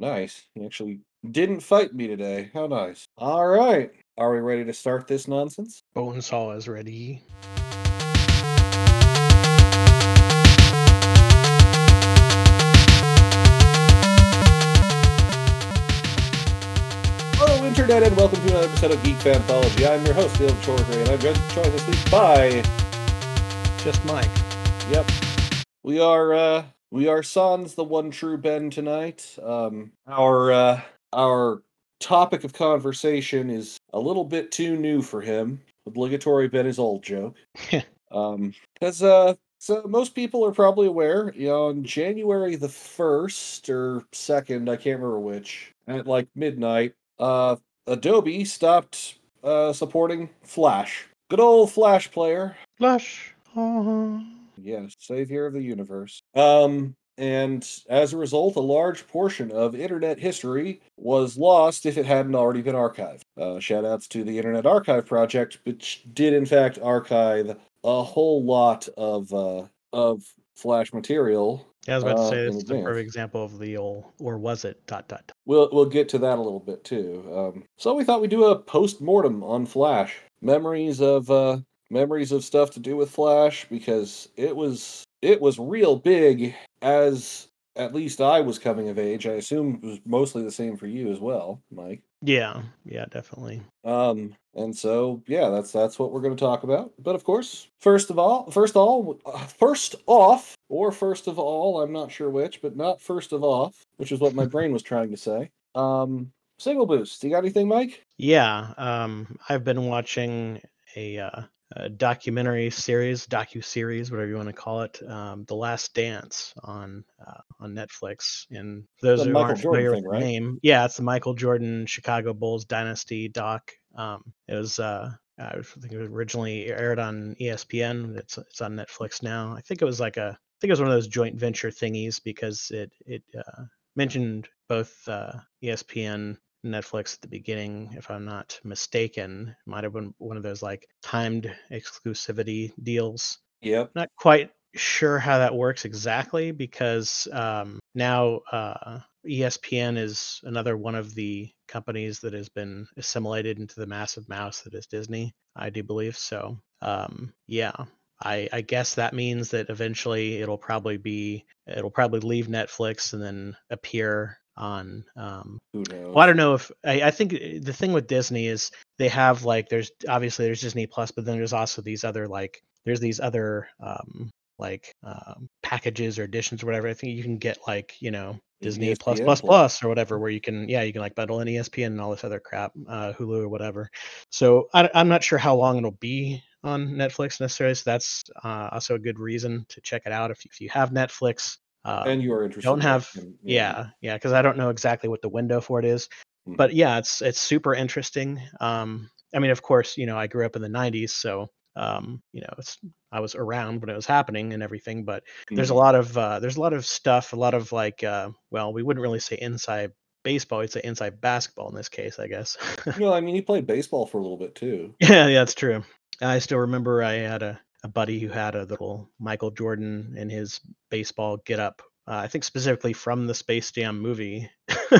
Nice. He actually didn't fight me today. How nice. All right. Are we ready to start this nonsense? Bonesaw is ready. Hello, Internet, and welcome to another episode of Geek Fanthology. I'm your host, Neil Chorley, and I'm joined this week by. Just Mike. Yep. We are uh we are Sans the one true Ben tonight. Um our uh our topic of conversation is a little bit too new for him. Obligatory Ben is old joke. um because uh so most people are probably aware, you know, on January the first or second, I can't remember which, at like midnight, uh Adobe stopped uh supporting Flash. Good old Flash player. Flash. Uh-huh. Yes, savior of the universe. Um, and as a result, a large portion of internet history was lost if it hadn't already been archived. Uh, shout outs to the Internet Archive Project, which did in fact archive a whole lot of uh, of Flash material. Yeah, I was about to uh, say this is a perfect example of the old or was it dot dot dot. We'll we'll get to that a little bit too. Um, so we thought we'd do a post mortem on Flash, memories of uh, memories of stuff to do with Flash because it was it was real big as at least I was coming of age. I assume it was mostly the same for you as well, Mike. Yeah, yeah, definitely. Um, and so yeah, that's that's what we're going to talk about. But of course, first of all, first all, first off, or first of all, I'm not sure which, but not first of off, which is what my brain was trying to say. Um, signal boost. Do you got anything, Mike? Yeah, um, I've been watching a, uh, a documentary series, docu series, whatever you want to call it, um, "The Last Dance" on uh, on Netflix. And for those who Michael aren't Jordan familiar thing, with right? the name, yeah, it's the Michael Jordan Chicago Bulls dynasty doc. Um, it was uh, I think it was originally aired on ESPN. It's it's on Netflix now. I think it was like a I think it was one of those joint venture thingies because it it uh, mentioned both uh, ESPN Netflix at the beginning, if I'm not mistaken. Might have been one of those like timed exclusivity deals. Yep. Not quite sure how that works exactly because um, now uh, ESPN is another one of the companies that has been assimilated into the massive mouse that is Disney. I do believe so. Um, yeah. I, I guess that means that eventually it'll probably be it'll probably leave Netflix and then appear on um, well, I don't know if I, I think uh, the thing with Disney is they have like there's obviously there's Disney Plus, but then there's also these other like there's these other um like um, packages or editions or whatever. I think you can get like you know Disney Plus ESPN Plus Plus. Plus or whatever, where you can yeah you can like bundle in ESPN and all this other crap, uh, Hulu or whatever. So I, I'm not sure how long it'll be on Netflix necessarily. So that's uh, also a good reason to check it out if you, if you have Netflix. Um, and you are interested. don't have and, yeah yeah because i don't know exactly what the window for it is Mhm. but yeah it's it's super interesting um i mean of course you know i grew up in the 90s so um you know it's i was around when it was happening and everything but there's a Mhm. lot of uh there's a lot of stuff a lot of like uh well we wouldn't really say inside baseball we'd say inside basketball in this case i guess No, I mean he played baseball for a little bit too. yeah, yeah, that's true. I still remember I had a, a buddy who had a little Michael Jordan in his baseball get up. Uh, I think specifically from the Space Jam movie.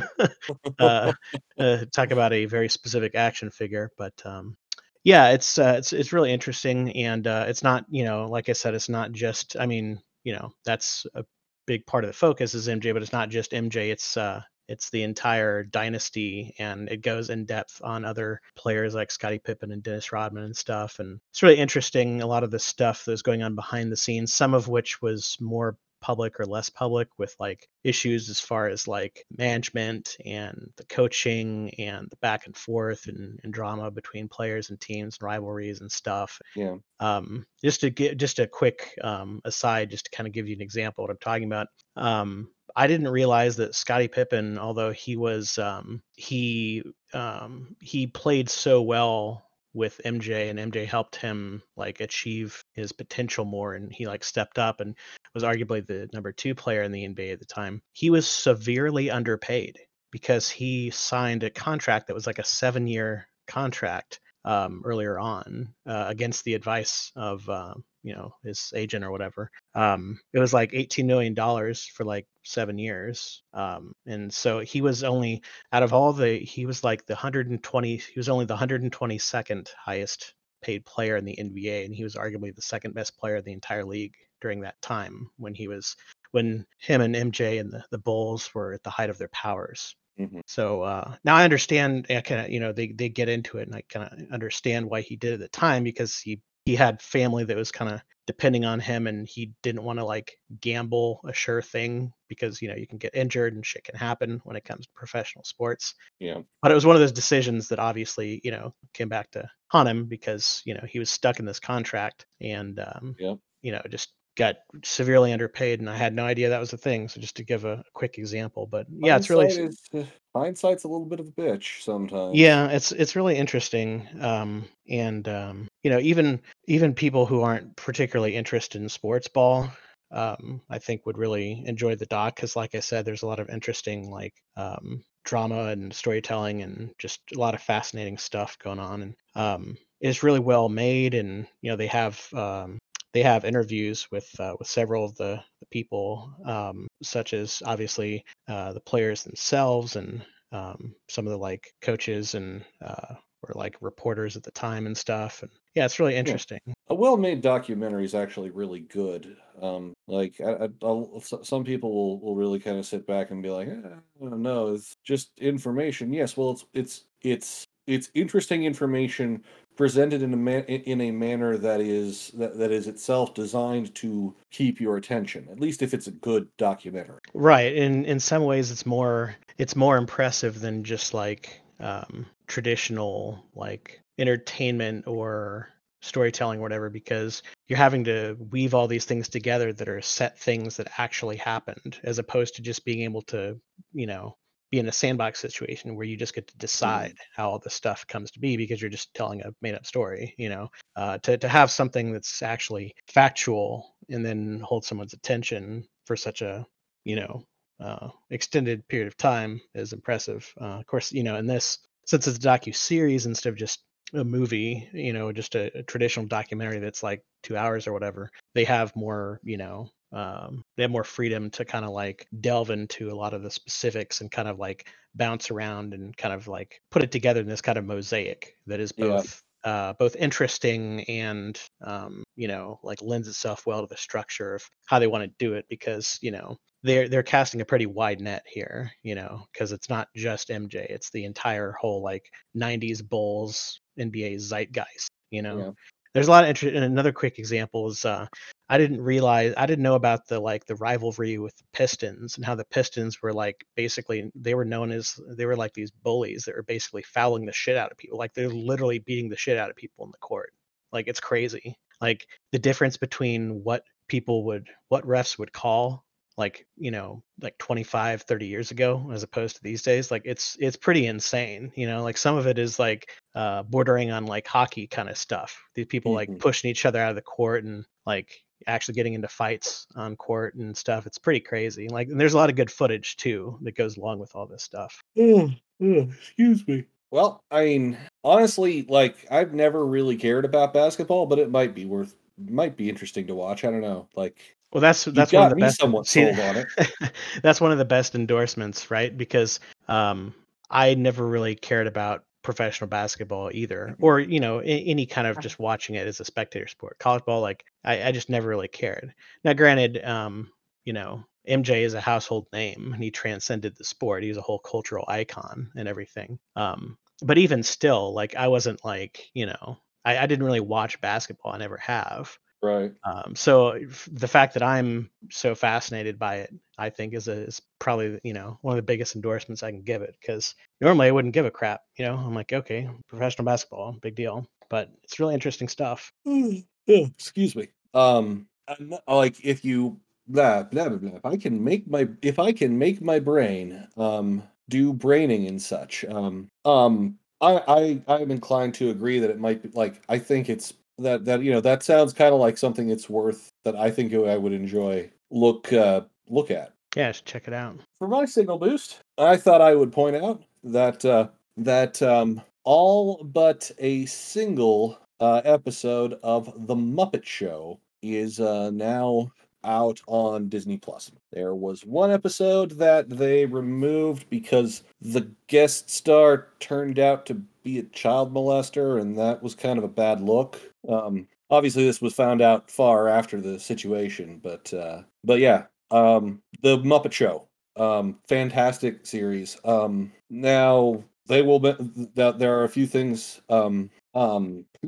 uh, uh, talk about a very specific action figure, but um, yeah, it's uh, it's it's really interesting, and uh, it's not you know like I said, it's not just. I mean, you know, that's a big part of the focus is MJ, but it's not just MJ. It's uh, it's the entire dynasty, and it goes in depth on other players like Scottie Pippen and Dennis Rodman and stuff. And it's really interesting. A lot of the stuff that's going on behind the scenes, some of which was more public or less public with like issues as far as like management and the coaching and the back and forth and, and drama between players and teams and rivalries and stuff Yeah. um, just to get just a quick um, aside, just to kind of give you an example of what I'm talking about. Um, I didn't realize that Scottie Pippen, although he was um, he um, he played so well with MJ, and MJ helped him like achieve his potential more, and he like stepped up and was arguably the number two player in the NBA at the time. He was severely underpaid because he signed a contract that was like a seven year contract um, earlier on uh, against the advice of uh, you know his agent or whatever. Um, it was like 18 million dollars for like seven years, um, and so he was only out of all the he was like the 120 he was only the 122nd highest paid player in the NBA, and he was arguably the second best player in the entire league during that time when he was when him and MJ and the, the Bulls were at the height of their powers. Mhm. So uh, now I understand. I kind of, you know, they they get into it, and I kind of understand why he did it at the time because he he had family that was kind of depending on him, and he didn't want to like gamble a sure thing because you know you can get injured and shit can happen when it comes to professional sports. Yeah. But it was one of those decisions that obviously you know came back to haunt him because you know he was stuck in this contract and um, Yep. you know just got severely underpaid, and I had no idea that was a thing. So just to give a quick example, but yeah, it's really Hindsight is, uh, hindsight's a little bit of a bitch sometimes. yeah, it's it's really interesting, um, and um, you know, even even people who aren't particularly interested in sports ball, um, I think would really enjoy the doc because, like I said, there's a lot of interesting like um, drama and storytelling and just a lot of fascinating stuff going on, and um, it's really well made, and you know, they have um, they have interviews with uh, with several of the, the people, um, such as obviously uh, the players themselves and um, some of the like coaches and uh, or like reporters at the time and stuff. And yeah, it's really interesting. A well-made documentary is actually really good. Um, like I, I, some people will, will really kind of sit back and be like, eh, I don't know, it's just information. Yes, well, it's it's it's it's interesting information presented in a man, in a manner that is that, that is itself designed to keep your attention. At least if it's a good documentary. Right. In in some ways, it's more it's more impressive than just like um, traditional like entertainment or storytelling or whatever because you're having to weave all these things together that are set things that actually happened as opposed to just being able to you know be in a sandbox situation where you just get to decide how all this stuff comes to be because you're just telling a made up story you know? Uh, to, to have something that's actually factual and then hold someone's attention for such a you know uh, extended period of time is impressive. Uh, of course you know in this since it's a docu series instead of just a movie you know just a, a traditional documentary that's like two hours or whatever they have more you know um, they have more freedom to kind of like delve into a lot of the specifics and kind of like bounce around and kind of like put it together in this kind of mosaic that is Yeah. both uh, both interesting and um, you know like lends itself well to the structure of how they want to do it because you know they're they're casting a pretty wide net here you know because it's not just mj it's the entire whole like 90s bulls nba zeitgeist you know Yeah. there's a lot of interest and another quick example is uh i didn't realize i didn't know about the like the rivalry with the pistons and how the pistons were like basically they were known as they were like these bullies that were basically fouling the shit out of people like they're literally beating the shit out of people in the court. Like it's crazy. Like the difference between what people would what refs would call like you know like 25 30 years ago as opposed to these days like it's it's pretty insane you know? Like some of it is like uh bordering on like hockey kind of stuff. These people like Mhm. pushing each other out of the court and like actually getting into fights on court and stuff it's pretty crazy like and there's a lot of good footage too that goes along with all this stuff Oh, excuse me. Well, I mean, honestly, like I've never really cared about basketball, but it might be worth, might be interesting to watch. I don't know. Like well that's that's one of the best somewhat see, sold on it. that's one of the best endorsements right because um i never really cared about professional basketball either Mhm. or you know any kind of just watching it as a spectator sport. College ball like i, I just never really cared. Now granted um you know mj is a household name and he transcended the sport. He's a whole cultural icon and everything. Um but even still like i wasn't like you know i, I didn't really watch basketball. I never have Right. um, so f- the fact that I'm so fascinated by it, I think, is a, is probably you know one of the biggest endorsements I can give it because normally I wouldn't give a crap. You know, I'm like, okay, professional basketball, big deal, but it's really interesting stuff. Oh, excuse me. Um, I'm not- like if you blah blah blah blah. If I can make my if I can make my brain um do braining and such. Um, um, I I I'm inclined to agree that it might be like I think it's that that you know that sounds kind of like something it's worth that I think I would enjoy look uh look at. Yeah, just check it out. For my signal boost, I thought I would point out that uh, that um, all but a single uh, episode of The Muppet Show is uh, now out on Disney Plus. There was one episode that they removed because the guest star turned out to be a child molester, and that was kind of a bad look. Um, obviously, this was found out far after the situation, but uh, but yeah, um, the Muppet Show, um, fantastic series. Um, now they will be that there are a few things. Um, um,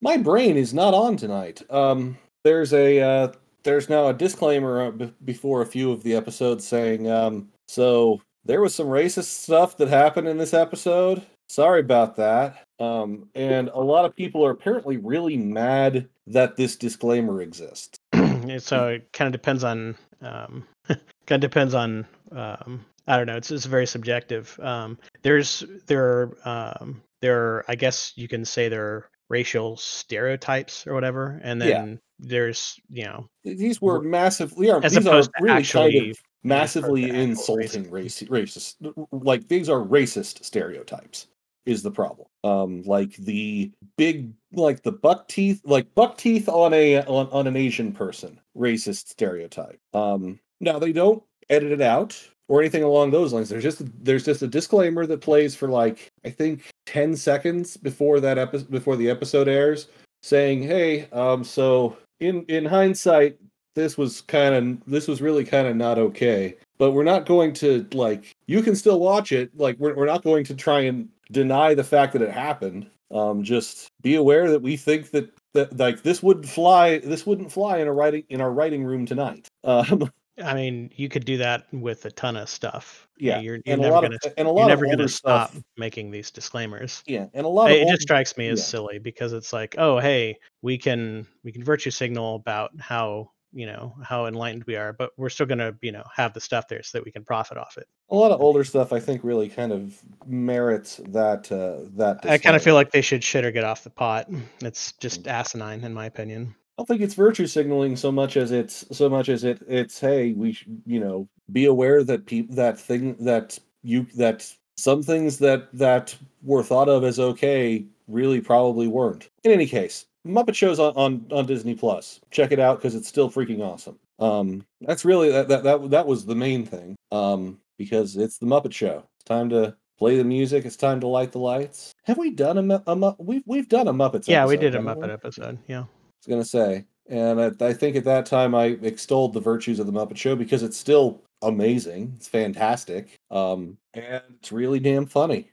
my brain is not on tonight. Um, there's a uh, there's now a disclaimer uh, before a few of the episodes saying, um, so there was some racist stuff that happened in this episode. Sorry about that. Um, and a lot of people are apparently really mad that this disclaimer exists. so it kind of depends on um, kind of depends on um, I don't know. It's it's very subjective. Um, there's there are um, there are, I guess you can say there are racial stereotypes or whatever, and then Yeah. there's you know These were massively are as these are opposed to really kind of massively insulting race racist like these are racist stereotypes is the problem. Um like the big like the buck teeth like buck teeth on a on, on an asian person racist stereotype. Um now they don't edit it out or anything along those lines. There's just there's just a disclaimer that plays for like i think 10 seconds before that episode before the episode airs saying hey um so in in hindsight this was kind of this was really kind of not okay but we're not going to like you can still watch it like we're, we're not going to try and deny the fact that it happened um just be aware that we think that that like this would fly this wouldn't fly in a writing in our writing room tonight um I mean, you could do that with a ton of stuff. Yeah, you're, you're never gonna of and a you're lot of never gonna stop stuff making these disclaimers. yeah and a lot It, of it just strikes me as yeah. silly because it's like, oh, hey, we can we can virtue signal about how you know how enlightened we are, but we're still gonna you know have the stuff there so that we can profit off it. a lot of older stuff i think really kind of merits that uh that I kind of feel like they should shit or get off the pot. It's Mm. just asinine, in my opinion. I don't think it's virtue signaling so much as it's so much as it it's hey we sh- you know be aware that people that thing that you that some things that that were thought of as okay really probably weren't. In any case, Muppet Show's on on, on Disney Plus. Check it out because it's still freaking awesome. Um, that's really that, that that that was the main thing. Um, because it's the Muppet Show. It's time to play the music. It's time to light the lights. Have we done a, Mu- a we've we've done a Muppets? Yeah, we did a haven't we? Muppet episode. Yeah. I was gonna say, and I, I think at that time I extolled the virtues of the Muppet Show because it's still amazing. It's fantastic, um, and it's really damn funny.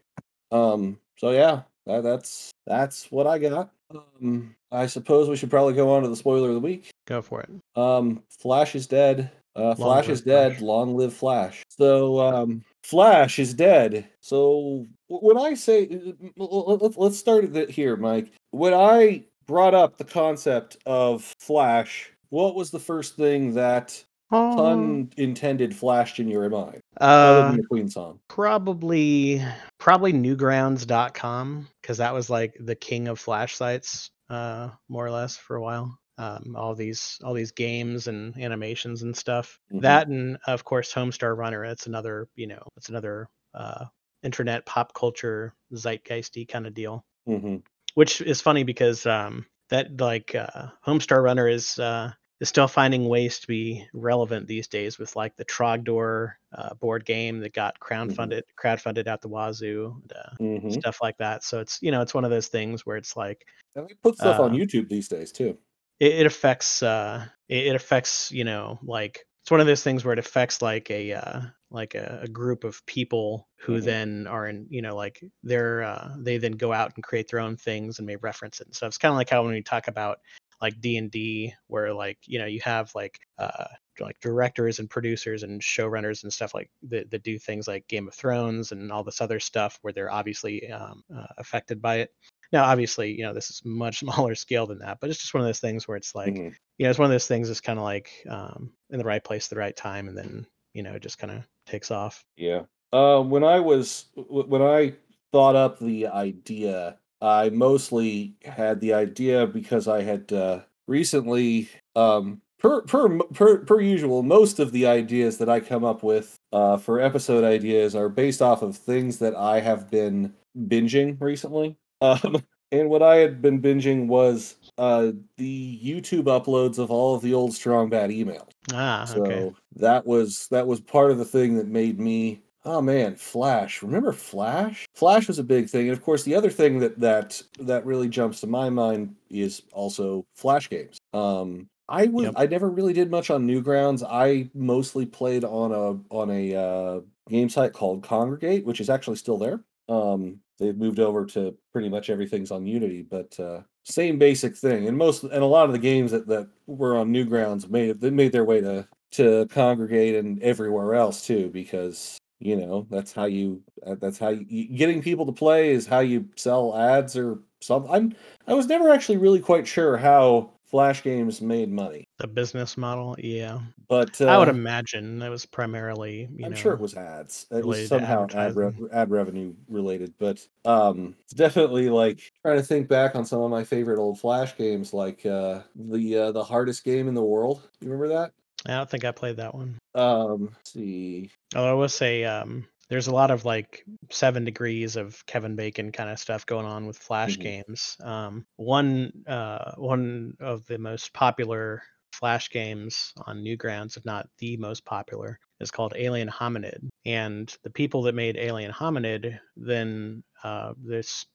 Um, so yeah, that, that's that's what I got. Um, I suppose we should probably go on to the spoiler of the week. Go for it. Um, Flash is dead. Uh, Flash is dead. Flash. Long live Flash. So, um, Flash is dead. So, when I say, l- let's start it here, Mike. When I brought up the concept of Flash, what was the first thing that pun intended flashed in your mind, other Uh, than the Queen song? probably probably newgrounds.com because that was like the king of flash sites uh more or less for a while. Um all these all these games and animations and stuff. Mhm. that and of course homestar runner. It's another you know it's another uh internet pop culture zeitgeisty kind of deal. Hmm which is funny because um that like uh homestar runner is uh is still finding ways to be relevant these days with like the Trogdor uh, board game that got crowdfunded crowdfunded out the wazoo and, uh, hmm stuff like that so it's you know it's one of those things where it's like And they put stuff on Uh, YouTube these days too. it, it affects uh it, it affects you know like it's one of those things where it affects like a uh like a, a group of people who Mhm. then are in you know like they're uh they then go out and create their own things and may reference it and stuff it's kind of like how when we talk about like d&d where like you know you have like uh like directors and producers and showrunners and stuff like that, that do things like game of thrones and all this other stuff where they're obviously um, uh, affected by it now obviously you know this is much smaller scale than that but it's just one of those things where it's like Mhm. you know it's one of those things that's kind of like um, in the right place at the right time and then you know it just kind of takes off Yeah. Uh, when I was when I thought up the idea, I mostly had the idea because I had uh, recently, um, per, per per per usual, most of the ideas that I come up with uh, for episode ideas are based off of things that I have been binging recently. Um, and what I had been binging was uh, the YouTube uploads of all of the old Strong Bad emails. Ah, So okay. that was that was part of the thing that made me oh man, Flash. Remember Flash? Flash was a big thing. And of course the other thing that that that really jumps to my mind is also Flash games. Um I was Yep. I never really did much on Newgrounds. I mostly played on a on a uh, game site called Kongregate, which is actually still there. Um, they've moved over to pretty much everything's on Unity, but uh, same basic thing. And most and a lot of the games that, that were on Newgrounds made they made their way to to Kongregate and everywhere else too, because you know that's how you uh, that's how you, getting people to play is how you sell ads or something. I'm I was never actually really quite sure how Flash games made money, The business model, yeah. but uh, I would imagine that was primarily, you I'm know, sure it was ads. It was somehow ad, re- ad revenue related, but um, it's definitely like trying to think back on some of my favorite old Flash games, like uh, the uh, the hardest game in the world. You remember that? I don't think I played that one. Um, let's see. Although I will say, um, there's a lot of like seven degrees of Kevin Bacon kind of stuff going on with Flash Mhm. games. Um, one uh, one of the most popular Flash games on Newgrounds, if not the most popular, is called Alien Hominid. And the people that made Alien Hominid, then uh, this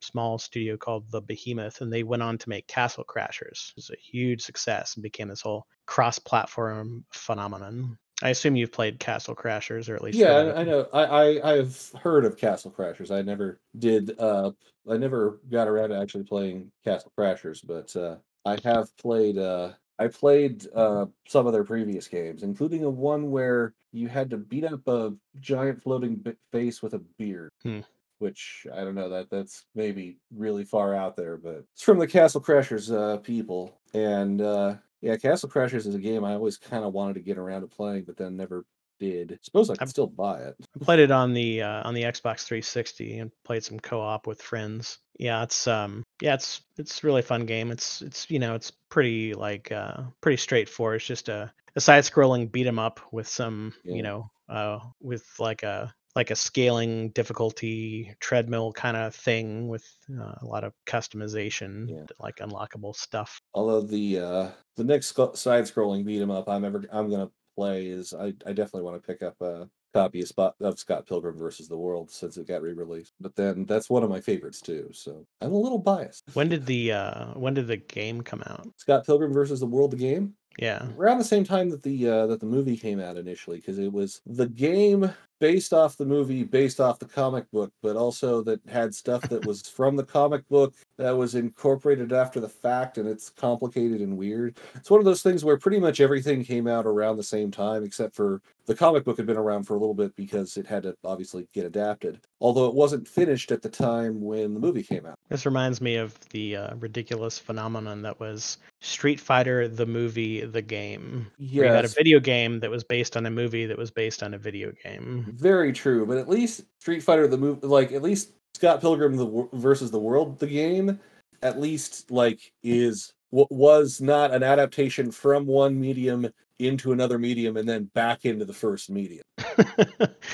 small studio called The Behemoth, and they went on to make Castle Crashers. It was a huge success and became this whole cross-platform phenomenon. I assume you've played Castle Crashers, or at least Yeah. I, I know. I, I I've heard of Castle Crashers. I never did. Uh, I never got around to actually playing Castle Crashers, but uh, I have played. Uh, I played uh, some of their previous games, including a one where you had to beat up a giant floating bi- face with a beard. Hmm. Which I don't know that that's maybe really far out there, but it's from the Castle Crashers uh, people, and uh, yeah, Castle Crashers is a game I always kind of wanted to get around to playing, but then never did. Suppose I could I've- still buy it. I played it on the uh, on the Xbox 360 and played some co-op with friends. Yeah, it's um yeah, it's it's a really fun game. It's it's you know, it's pretty like uh pretty straightforward. It's just a a side-scrolling beat 'em up with some, Yeah. you know, uh with like a like a scaling difficulty treadmill kind of thing with uh, a lot of customization, Yeah. like unlockable stuff. Although the uh, the next side scrolling beat 'em up I'm ever I'm gonna play is I, I definitely want to pick up a copy of Spot of Scott Pilgrim versus the World since it got re released. But then that's one of my favorites too, so I'm a little biased. When did the uh when did the game come out? Scott Pilgrim versus the World, the game, Yeah. around the same time that the uh, that the movie came out initially, because it was the game based off the movie, based off the comic book, but also that had stuff that was from the comic book that was incorporated after the fact, and it's complicated and weird. It's one of those things where pretty much everything came out around the same time, except for the comic book had been around for a little bit because it had to obviously get adapted. Although it wasn't finished at the time when the movie came out. This reminds me of the uh, ridiculous phenomenon that was Street Fighter the movie, the game. You had a video game that was based on a movie that was based on a video game. Very true, but at least Street Fighter the movie, like at least Scott Pilgrim the versus the World, the game, at least like is what was not an adaptation from one medium into another medium and then back into the first medium.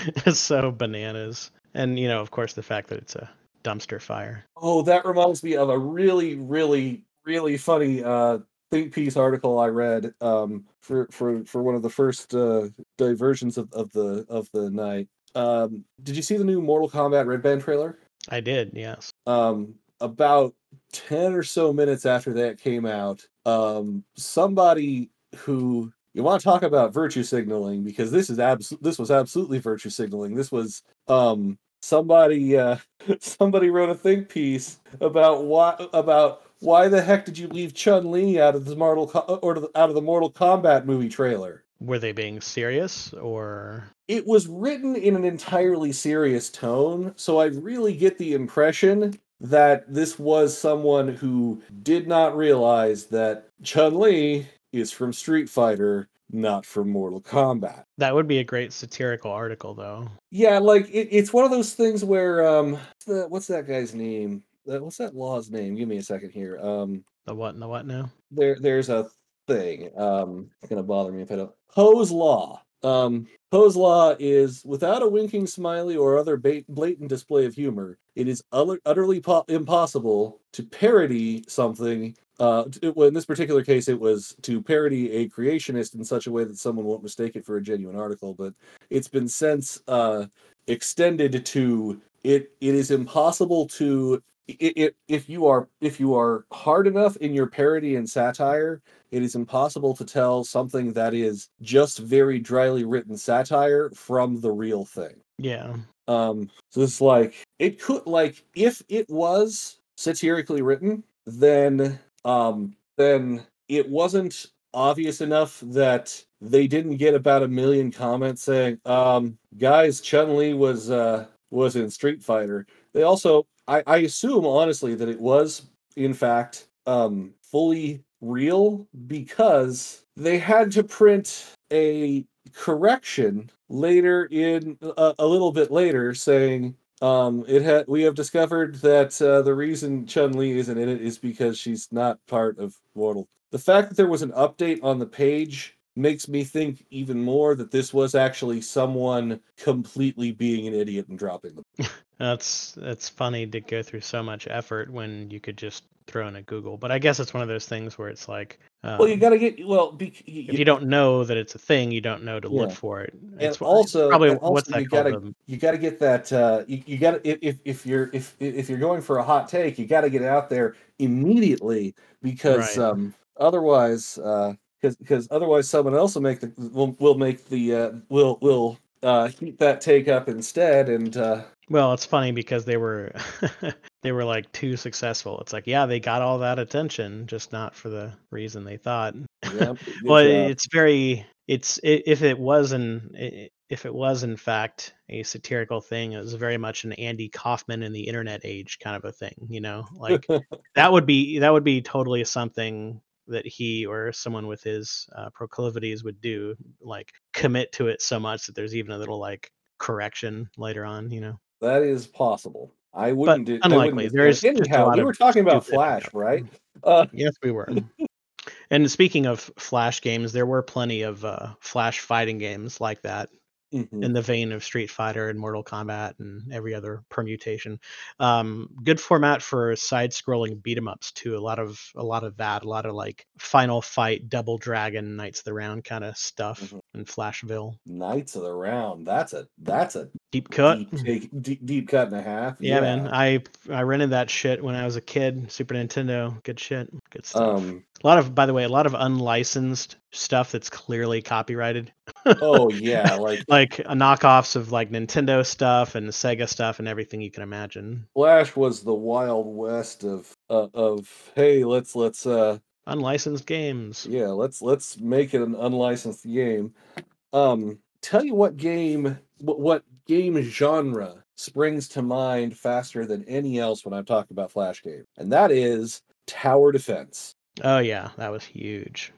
it's so bananas. And, you know, of course, the fact that it's a dumpster fire. Oh, that reminds me of a really, really, really funny uh think piece article I read um for for for one of the first uh diversions of, of the of the night. Um did you see the new Mortal Kombat Red Band trailer? I did, yes. um about 10 or so minutes after that came out um somebody who you want to talk about virtue signaling because this is abs- this was absolutely virtue signaling this was um somebody uh somebody wrote a think piece about what about why the heck did you leave Chun Li out of the Mortal Co- or out of the Mortal Kombat movie trailer Were they being serious or it was written in an entirely serious tone, so I really get the impression that this was someone who did not realize that Chun Li is from Street Fighter, not from Mortal Kombat. that would be a great satirical article though. Yeah, like it, it's one of those things where um, the, what's that guy's name? Uh, What's that law's name? Give me a second here. Um, The what and the what now? there there's a thing. Um, it's gonna bother me if I don't. Poe's law. Um, Poe's law is without a winking smiley or other bait, blatant display of humor, it is utter- utterly po- impossible to parody something. Uh, t- well, in this particular case, it was to parody a creationist in such a way that someone won't mistake it for a genuine article. But it's been since uh, extended to it. It is impossible to i- i- if you are if you are hard enough in your parody and satire it is impossible to tell something that is just very dryly written satire from the real thing. Yeah. Um, so it's like it could like if it was satirically written, then um, then it wasn't obvious enough that they didn't get about a million comments saying, um, "Guys, Chun Li was uh, was in Street Fighter." They also, I, I assume honestly that it was in fact um, fully real because they had to print a correction later in uh, a little bit later saying um it had we have discovered that uh, the reason chun li isn't in it is because she's not part of mortal the fact that there was an update on the page makes me think even more that this was actually someone completely being an idiot and dropping them That's that's funny to go through so much effort when you could just throw in a Google. But I guess it's one of those things where it's like, um, well you gotta get well be, if you don't know that it's a thing, you don't know to look for it. It's wh- also, probably and also what's that you called? gotta Um, you got to get that uh you, you got to if if- if you're if if you're going for a hot take you got to get it out there immediately because Right. um otherwise uh because because otherwise someone else will make the will, will make the uh will will uh heat that take up instead and uh Well, it's funny because they were they were like too successful. It's like, yeah, they got all that attention, just not for the reason they thought. yeah well, job. it's very it's i- if it was i- if it was in fact a satirical thing, it was very much an Andy Kaufman in the internet age kind of a thing, you know? Like that would be that would be totally something that he or someone with his uh, proclivities would do, like commit to it so much that there's even a little like correction later on, you know. that is possible I wouldn't do wouldn't unlikely. There's anyhow we were talking about Flash stuff. right uh Yes, we were. and speaking of flash games, there were plenty of uh, flash fighting games like that mhm. in the vein of Street Fighter and Mortal Kombat and every other permutation. Um, good format for side-scrolling beat 'em ups too. A lot of a lot of that. A lot of like Final Fight, Double Dragon, Knights of the Round kind of stuff Mhm. in Flashville. Knights of the Round that's a that's a Deep cut. deep, deep deep cut and a half Yeah, man. I I rented that shit when I was a kid. Super Nintendo. Good shit. Good stuff. um a lot of, by the way, a lot of unlicensed stuff that's clearly copyrighted. oh yeah like like uh, knockoffs of like Nintendo stuff and Sega stuff and everything you can imagine. Flash was the wild west of uh, of hey let's let's uh Unlicensed games. yeah let's let's make it an unlicensed game um tell you what game what, what game genre springs to mind faster than any else when i'm talking about flash game and that is tower defense Oh yeah, that was huge.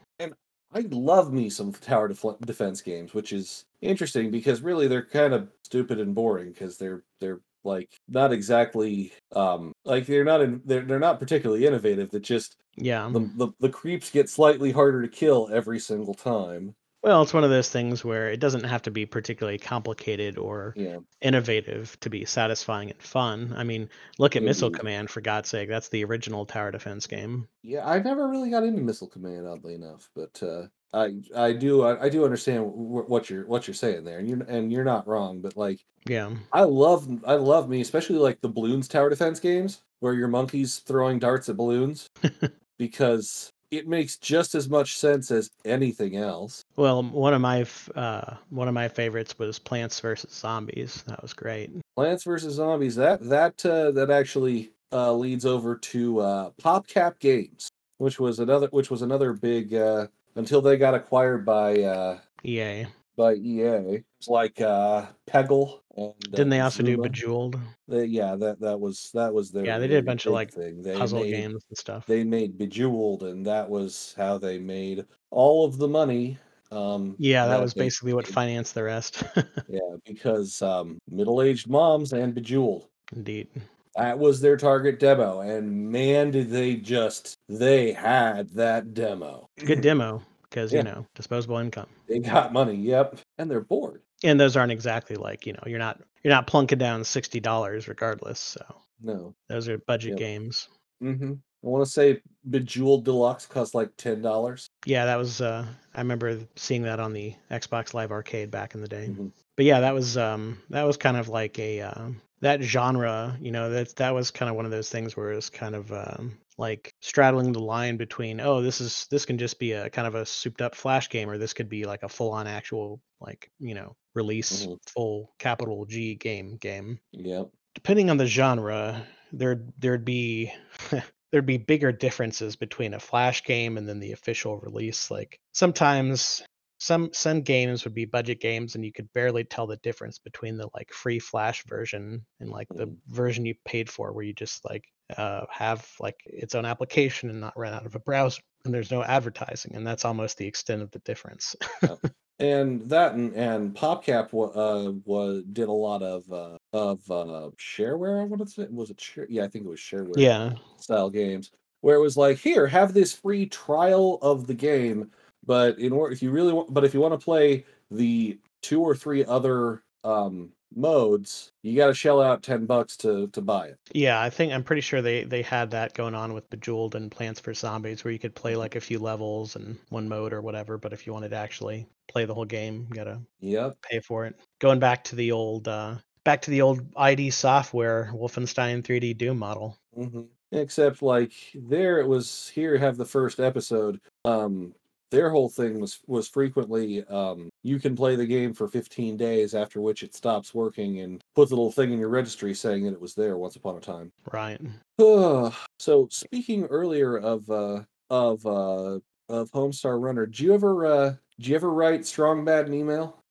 I love me some tower def- defense games, which is interesting because really they're kind of stupid and boring because they're they're like not exactly um like they're not in, they're they're not particularly innovative. That just Yeah. the, the the creeps get slightly harder to kill every single time. Well, it's one of those things where it doesn't have to be particularly complicated or Yeah, innovative to be satisfying and fun. I mean, look at Missile Indeed. Command for God's sake. That's the original tower defense game. yeah. I never really got into Missile Command, oddly enough, but uh, I I do I, I do understand wh- what you're what you're saying there, and you're and you're not wrong. But like Yeah. I love I love me, especially like the balloons tower defense games where your monkey's throwing darts at balloons because it makes just as much sense as anything else. Well, one of my uh, one of my favorites was Plants vs Zombies. That was great. Plants vs Zombies that that uh, that actually uh, leads over to uh, PopCap Games, which was another which was another big uh, until they got acquired by uh, EA. By EA. It's like uh, Peggle and uh, Didn't they also do Bejeweled They- yeah, that that was that was their Yeah, they did a bunch of, like, thing. They puzzle made- games and stuff? they made Bejeweled, and that was how they made all of the money. Um, Yeah, that was they basically what financed the rest. Yeah, because um, middle-aged moms and Bejeweled. Indeed. That was their target demo, and man, did they just they had that demo. Good demo. Because Yeah. you know disposable income. They got money, yep, and they're bored. And those aren't exactly like you know you're not you're not plunking down sixty dollars regardless. So No. those are budget Yep. games. Mm-hmm. I want to say Bejeweled Deluxe cost like ten dollars. Yeah, that was uh I remember seeing that on the Xbox Live Arcade back in the day. Mhm. But yeah, that was um that was kind of like a uh, that genre, you know, that that was kind of one of those things where it was kind of um like straddling the line between oh this is this can just be a kind of a souped up flash game or this could be like a full on actual like you know release Mhm. full capital G game game Yep. depending on the genre, there there'd be there'd be bigger differences between a flash game and then the official release. Like sometimes some some games would be budget games and you could barely tell the difference between the like free flash version and like the Mhm. version you paid for where you just like uh have like its own application and not run out of a browser and there's no advertising and that's almost the extent of the difference. And that and, and PopCap uh, was did a lot of uh, of uh, shareware. I want to say was it share? Yeah, I think it was shareware. yeah. style games where it was like here have this free trial of the game but in order if you really want but if you want to play the two or three other um modes you got to shell out 10 bucks to to buy it Yeah, I think I'm pretty sure they they had that going on with Bejeweled and Plants for Zombies, where you could Mm-hmm. play like a few levels and one mode or whatever. But if you wanted to actually play the whole game, you gotta yep pay for it. Going back to the old uh, back to the old ID software Wolfenstein 3D Doom model. hmm except like there it was here have the first episode um their whole thing was was frequently um you can play the game for 15 days after which it stops working and puts a little thing in your registry saying that it was there once upon a time Right. so speaking earlier of uh of uh of Homestar Runner, do you ever uh do you ever write strong bad an email?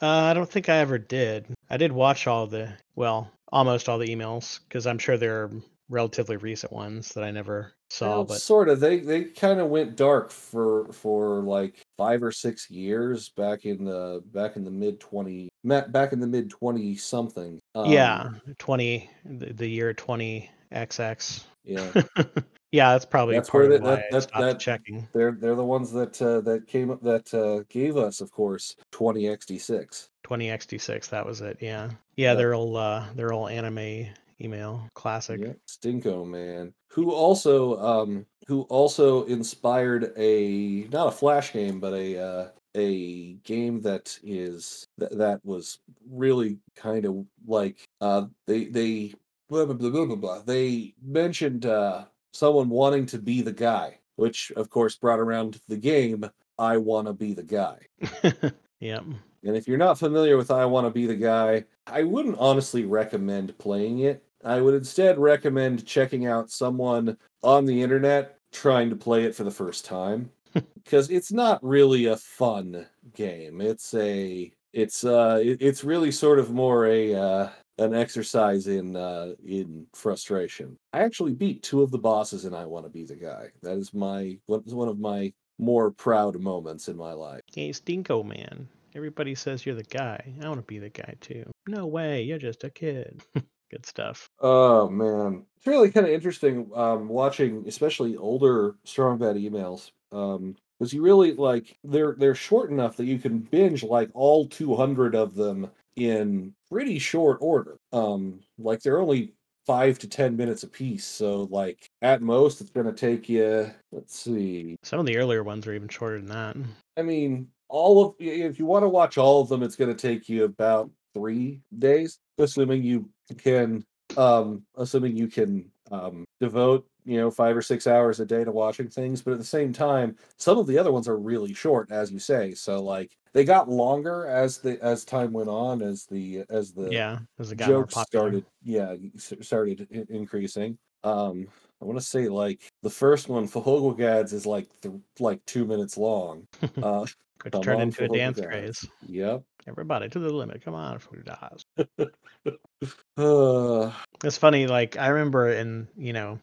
Uh, I don't think I ever did. I did watch all the well, almost all the emails because I'm sure there are relatively recent ones that I never saw. Well, but sort of. They they kind of went dark for for like five or six years back in the back in the mid twenty back in the mid twenty something. Um, yeah, 20 the, the year 20 XX. yeah. yeah, that's probably That's part where of that- that- that- that- checking. They're they're the ones that uh, that came up that uh, gave us, of course, twenty XD six. 20 XD6, that was it. Yeah, yeah, they're all uh, they're all anime email classic. Yeah, Stinkoman, who also um who also inspired a not a flash game but a uh, a game that is that that was really kind of like uh they they blah blah blah blah blah, blah. they mentioned uh someone wanting to be the guy, which of course brought around the game I want to be the guy. yep. And if you're not familiar with I Want to Be the Guy, I wouldn't honestly recommend playing it. I would instead recommend checking out someone on the internet trying to play it for the first time because it's not really a fun game. It's a it's uh it- it's really sort of more a uh an exercise in uh in frustration. I actually beat two of the bosses and I Want to Be the Guy. That is my one one of my more proud moments in my life. Hey, Stinkoman. Everybody says you're the guy. I want to be the guy too. No way, you're just a kid. Good stuff. Oh man, it's really kind of interesting um, watching, especially older strong bad emails, um, because you really like they're they're short enough that you can binge like all two hundred of them in pretty short order. Um, like they're only five to ten minutes a piece so like at most it's gonna take you. Let's see. Some of the earlier ones are even shorter than that. I mean, all of if you want to watch all of them, it's going to take you about three days, assuming you can, um, assuming you can um, devote you know five or six hours a day to watching things. But at the same time, some of the other ones are really short, as you say. So like they got longer as the as time went on, as the as the yeah, as got jokes started yeah started increasing um i want to say like the first one Gads is like th- like two minutes long uh Could turn into a dance craze. yep Everybody to the limit. Come on, fhqwhgads. uh, It's funny, like I remember in you know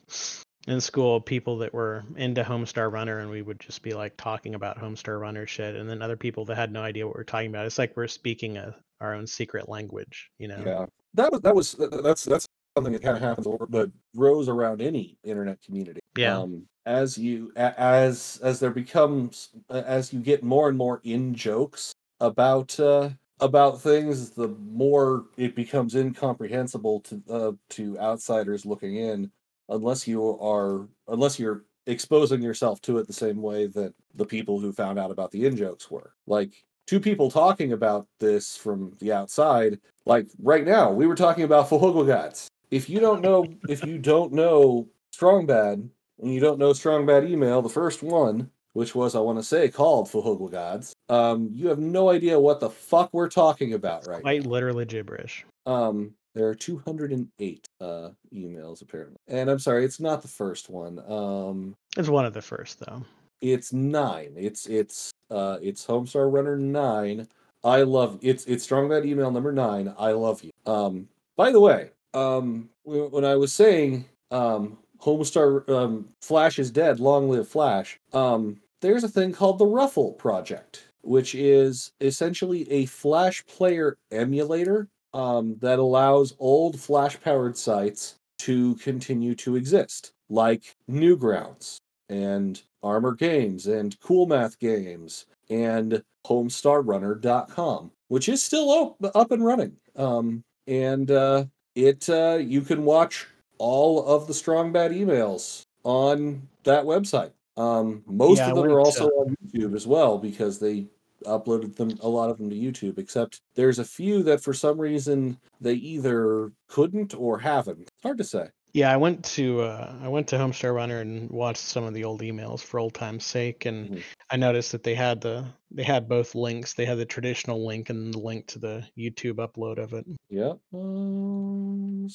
in school people that were into Homestar Runner and we would just be like talking about Homestar Runner shit and then other people that had no idea what we're talking about. It's like we're speaking a, our own secret language, you know. yeah that was that was th- th- that's that's something that kind of happens over, but grows around any internet community. Yeah. Um, as you as as there becomes as you get more and more in jokes about uh, about things, the more it becomes incomprehensible to uh, to outsiders looking in, unless you are unless you're exposing yourself to it the same way that the people who found out about the in jokes were. Like two people talking about this from the outside. Like right now, we were talking about Fhqwhgads. If you don't know, if you don't know Strong Bad and you don't know Strong Bad email, the first one, which was I want to say called Fhqwhgads, um, you have no idea what the fuck we're talking about right Quite literally gibberish. um, there are 208 uh, emails apparently, and I'm sorry, it's not the first one. Um, It's one of the first though. it's nine. It's it's uh, it's Homestar Runner nine. I love it's it's strong bad email number nine. I love you. Um, by the way, um, when I was saying um, Homestar um, Flash is dead, long live Flash. Um, there's a thing called the Ruffle Project, which is essentially a Flash player emulator um, that allows old Flash powered sites to continue to exist, like Newgrounds and Armor Games and Cool Math Games and HomestarRunner.com, which is still up, up and running. Um, and uh, it uh, you can watch all of the Strong Bad emails on that website. Um, most Yeah, of them are also on YouTube as well because they uploaded them a lot of them to YouTube. Except there's a few that for some reason they either couldn't or haven't. It's hard to say. Yeah, I went to uh, I went to Homestar Runner and watched some of the old emails for old time's sake, and Mhm. I noticed that they had the they had both links. They had the traditional link and the link to the YouTube upload of it. Yep. Um.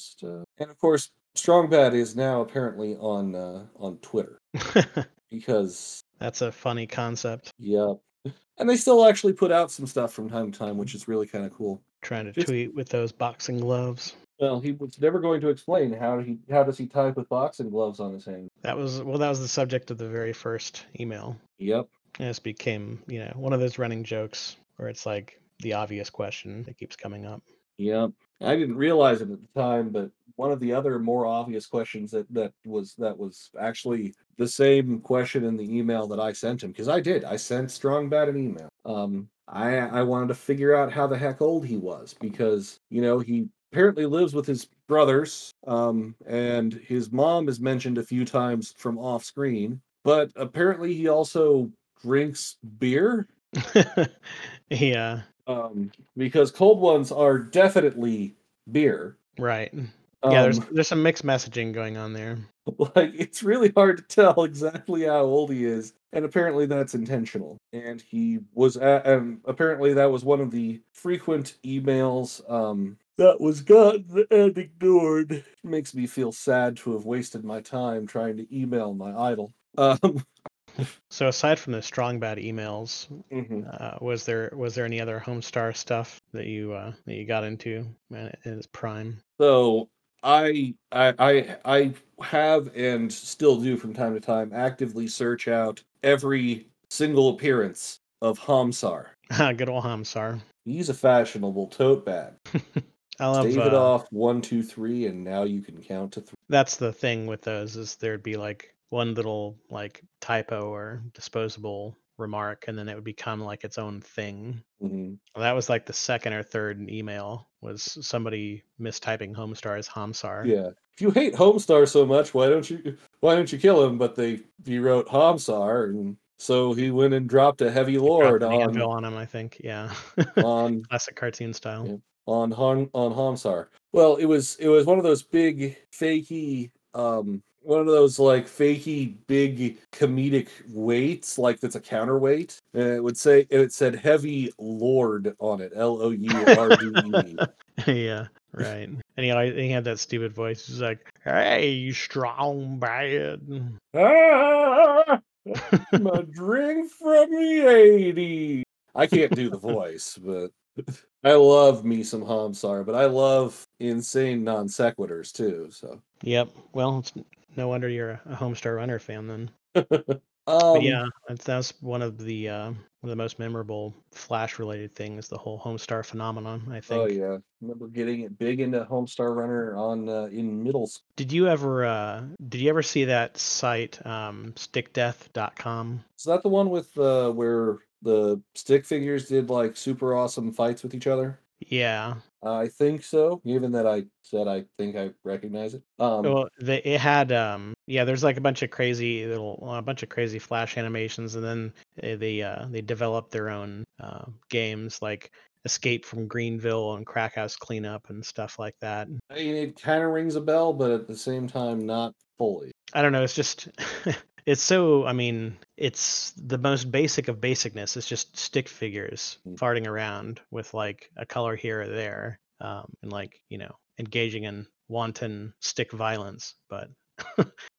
And of course, Strong Bad is now apparently on uh, on Twitter because That's a funny concept. yep. And they still actually put out some stuff from time to time, which is really kind of cool. Trying to Just- tweet with those boxing gloves. Well, he was never going to explain how he how does he type with boxing gloves on his hand. That was well, that was the subject of the very first email. Yep. And this became, you know, one of those running jokes where it's like the obvious question that keeps coming up. Yep. I didn't realize it at the time, but one of the other more obvious questions that that was that was actually the same question in the email that I sent him because I did. I sent Strong Bad an email. Um, I I wanted to figure out how the heck old he was because you know he apparently lives with his brothers, um, and his mom is mentioned a few times from off screen, but apparently he also drinks beer yeah, um, because cold ones are definitely beer. right. Yeah, there's Um, there's some mixed messaging going on there. like it's really hard to tell exactly how old he is, and apparently that's intentional. And he was, at, and apparently that was one of the frequent emails um, that was gotten and ignored. Makes me feel sad to have wasted my time trying to email my idol. Um, So aside from the strong bad emails, mhm. uh, was there was there any other Homestar stuff that you uh, that you got into in in its prime? So I I I have and still do from time to time actively search out every single appearance of Hamsar. Good old Hamsar. He's a fashionable tote bag. I love Stave it uh, off one, two, three, and now you can count to three. that's the thing with those is there'd be like one little like typo or disposable remark and then it would become like its own thing Mhm. that was like the second or third email was somebody mistyping homestar as hamsar Yeah. If you hate Homestar so much, why don't you why don't you kill him? But they he wrote Hamsar, and so he went and dropped a heavy lord on on him i think yeah on classic cartoon style Yeah. on Han on Hamsar. Well, it was it was one of those big fakey um one of those like fakey big comedic weights like that's a counterweight and it would say and it said heavy lord on it L O U R D E. yeah right and he, he had that stupid voice he's like hey you strong bad Ah, my drink from the 80s. I can't do the voice, but I love me some Hamsar, but I love insane non sequiturs too. So, yep well it's no wonder you're a homestar runner fan then um, yeah, that's that's one of the uh, one of the most memorable Flash related things, the whole Homestar phenomenon. I think. Oh think. yeah, remember getting it big into Homestar Runner on uh, in middle school. Did you ever uh, did you ever see that site um, stickdeath.com? Is that the one with uh, where the stick figures did like super awesome fights with each other? Yeah. I think so. Given that I said I think I recognize it. Um, Well, they, it had um yeah, there's like a bunch of crazy little a bunch of crazy flash animations, and then eh, they uh they developed their own uh, games like Escape from Greenville and Crack House Cleanup and stuff like that. I mean, it kind of rings a bell, but at the same time, not fully. I don't know. It's just it's so. I mean, it's the most basic of basicness. It's just stick figures Mm. farting around with like a color here or there, um, and like you know engaging in wanton stick violence. But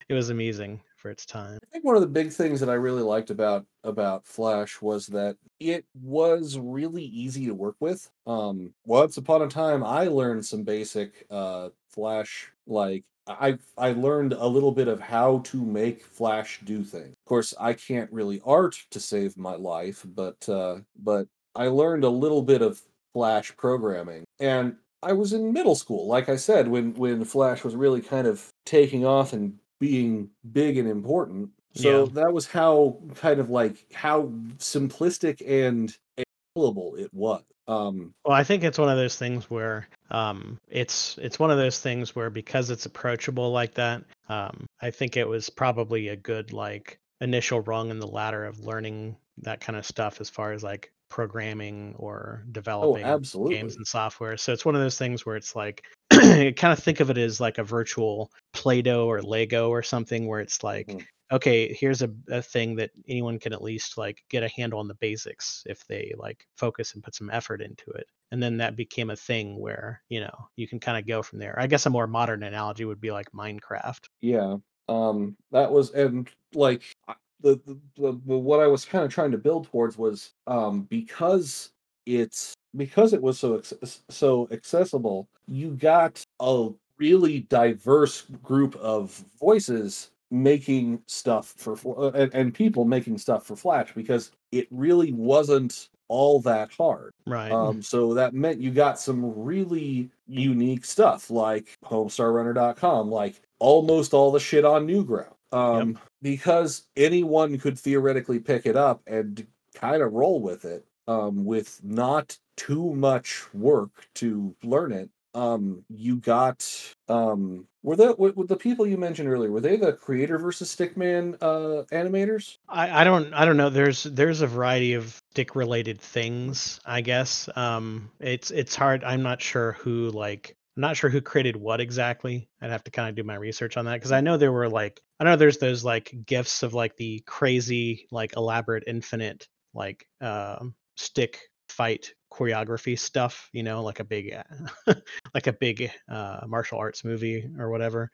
it was amusing for its time. I think one of the big things that I really liked about about Flash was that it was really easy to work with. Um, once upon a time, I learned some basic uh, Flash like. I I learned a little bit of how to make Flash do things. Of course, I can't really art to save my life, but uh, but I learned a little bit of Flash programming, and I was in middle school, like I said, when when Flash was really kind of taking off and being big and important. So Yeah. that was how kind of like how simplistic and available it was. Um, Well, I think it's one of those things where um, it's it's one of those things where because it's approachable like that, um, I think it was probably a good like initial rung in the ladder of learning that kind of stuff as far as like programming or oh, developing games and software. So it's one of those things where it's like kind of think of it as like a virtual Play-Doh or Lego or something where it's like Mhm. Okay, here's a, a thing that anyone can at least like get a handle on the basics if they like focus and put some effort into it. And then that became a thing where, you know, you can kind of go from there. I guess a more modern analogy would be like Minecraft. Yeah. Um, that was and like the, the, the, the what I was kind of trying to build towards was um because it's because it was so so accessible, you got a really diverse group of voices making stuff for uh, and, and people making stuff for Flash because it really wasn't all that hard. Right. Um, so that meant you got some really unique stuff like homestarrunner.com, like almost all the shit on Newground. Um, because anyone could theoretically pick it up and kind of roll with it um, with not too much work to learn it. Um, you got um, were the were, the people you mentioned earlier were they the creator versus Stickman uh, animators? I, I don't I don't know. There's there's a variety of stick related things, I guess. Um it's it's hard. I'm not sure who like I'm not sure who created what exactly. I'd have to kind of do my research on that because I know there were like I know there's those like gifts of like the crazy like elaborate infinite like um stick fight choreography stuff, you know, like a big like a big uh martial arts movie or whatever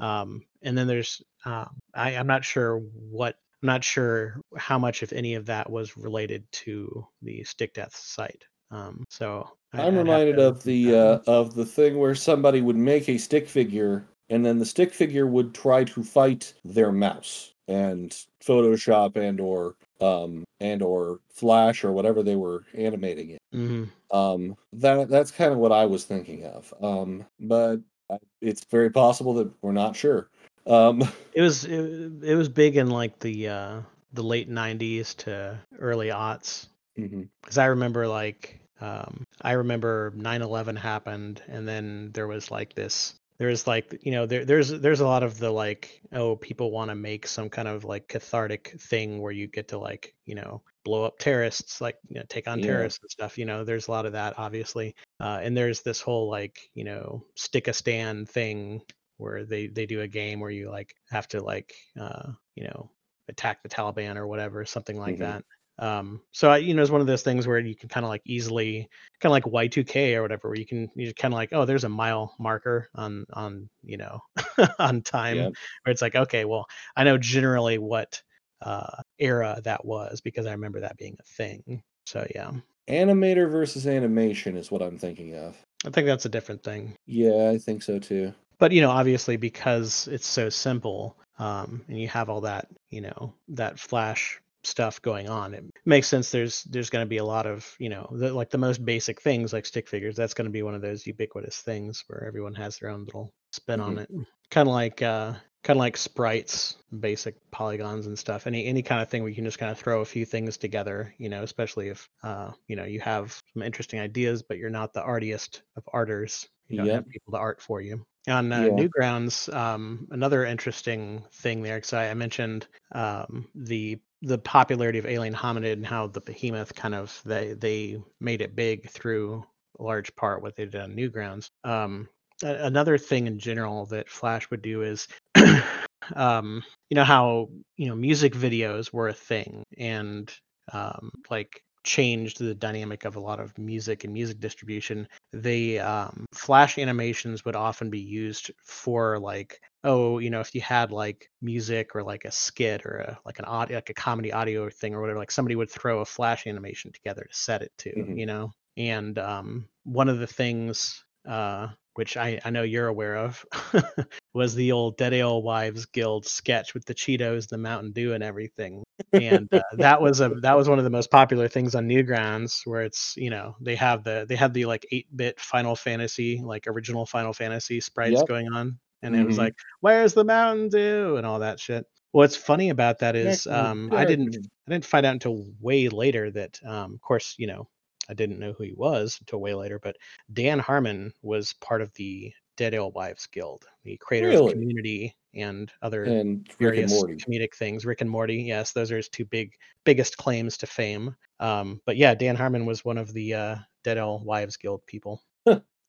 um, and then there's um, I, I'm not sure what I'm not sure how much if any of that was related to the stick death site. Um, so I- I'm I'd reminded to of the that uh, of the thing where somebody would make a stick figure, and then the stick figure would try to fight their mouse, and Photoshop and or um and or Flash or whatever they were animating it. Mhm. Um, that that's kind of what I was thinking of. Um, but uh, it's very possible that we're not sure. Um, It was it, it was big in like the uh, the late '90s to early aughts because I remember like um, I remember 9/11 happened, and then there was like this. There's like you know there there's there's a lot of the like oh people want to make some kind of like cathartic thing where you get to like you know blow up terrorists like you know take on Yeah. terrorists and stuff you know there's a lot of that obviously uh, and there's this whole like you know stick a stand thing where they they do a game where you like have to like uh, you know attack the Taliban or whatever something like Mhm. that um so I, you know it's one of those things where you can kind of like easily kind of like y2k or whatever where you can you kind of like oh there's a mile marker on on you know on time Yep. where it's like okay well i know generally what uh era that was because i remember that being a thing so yeah Animator versus animation is what I'm thinking of. i think that's a different thing Yeah, I think so too. but you know obviously because it's so simple um and you have all that you know that flash stuff going on. It makes sense. There's there's going to be a lot of you know the, like the most basic things like stick figures. That's going to be one of those ubiquitous things where everyone has their own little spin on it. Kind of like uh, kind of like sprites, basic polygons and stuff. Any any kind of thing where you can just kind of throw a few things together. You know, especially if uh, you know you have some interesting ideas, but you're not the artiest of arters. You don't Yep. have people to art for you. On uh, Yeah. Newgrounds, um, another interesting thing there, because I, I mentioned um, the the popularity of Alien Hominid and how the Behemoth kind of they they made it big through large part what they did on Newgrounds. Um, another thing in general that Flash would do is, um, you know how you know music videos were a thing and um, like changed the dynamic of a lot of music and music distribution. They um, flash animations would often be used for like oh you know if you had like music or like a skit or a like an audio like a comedy audio thing or whatever like somebody would throw a flash animation together to set it to Mhm. you know? And um, one of the things uh, which I, I know you're aware of was the old Dead Alewives Guild sketch with the Cheetos, the Mountain Dew, and everything and uh, that was a that was one of the most popular things on Newgrounds, where it's you know they have the they had the like eight bit Final Fantasy like original Final Fantasy sprites Yep. going on, and it was Mhm. like where's the Mountain Dew and all that shit. What's funny about that is um, I didn't. I didn't find out until way later that um, of course you know I didn't know who he was until way later, but Dan Harmon was part of the Dead Alewives Guild, the creator Really? of Community and other and Rick and various comedic things. Rick and Morty, yes, those are his two big biggest claims to fame. Um, but yeah, Dan Harmon was one of the uh, Dead Alewives Guild people.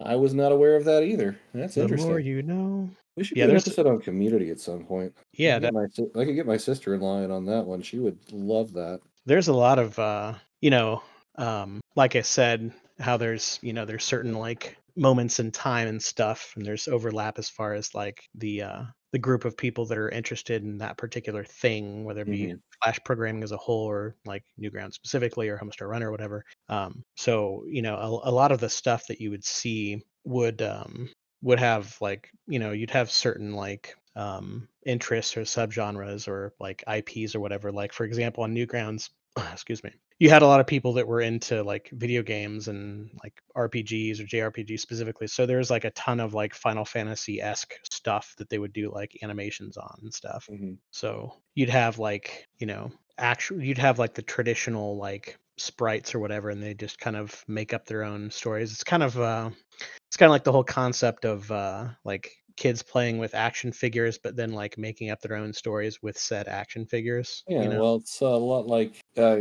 I was not aware of that either. That's the interesting. more you know. we should yeah, do an episode on Community at some point. I Yeah, could get my, I could get my sister-in-law in on that one. She would love that. there's a lot of uh, you know, um, like I said, how there's you know there's certain like moments in time and stuff, and there's overlap as far as like the uh, the group of people that are interested in that particular thing, whether it be Mhm. Flash programming as a whole or like Newgrounds specifically or Homestar Runner or whatever. Um, so you know, a, a lot of the stuff that you would see would um, would have like you know you'd have certain like um, interests or subgenres or like IPs or whatever. Like for example, on Newgrounds, excuse me, you had a lot of people that were into like video games and like RPGs or JRPGs specifically. So there's like a ton of like Final Fantasy esque stuff that they would do like animations on and stuff. Mhm. So you'd have like, you know, actual you'd have like the traditional like sprites or whatever and they just kind of make up their own stories. It's kind of uh it's kind of like the whole concept of uh like kids playing with action figures but then like making up their own stories with said action figures. Yeah, you know? well, it's a lot like uh,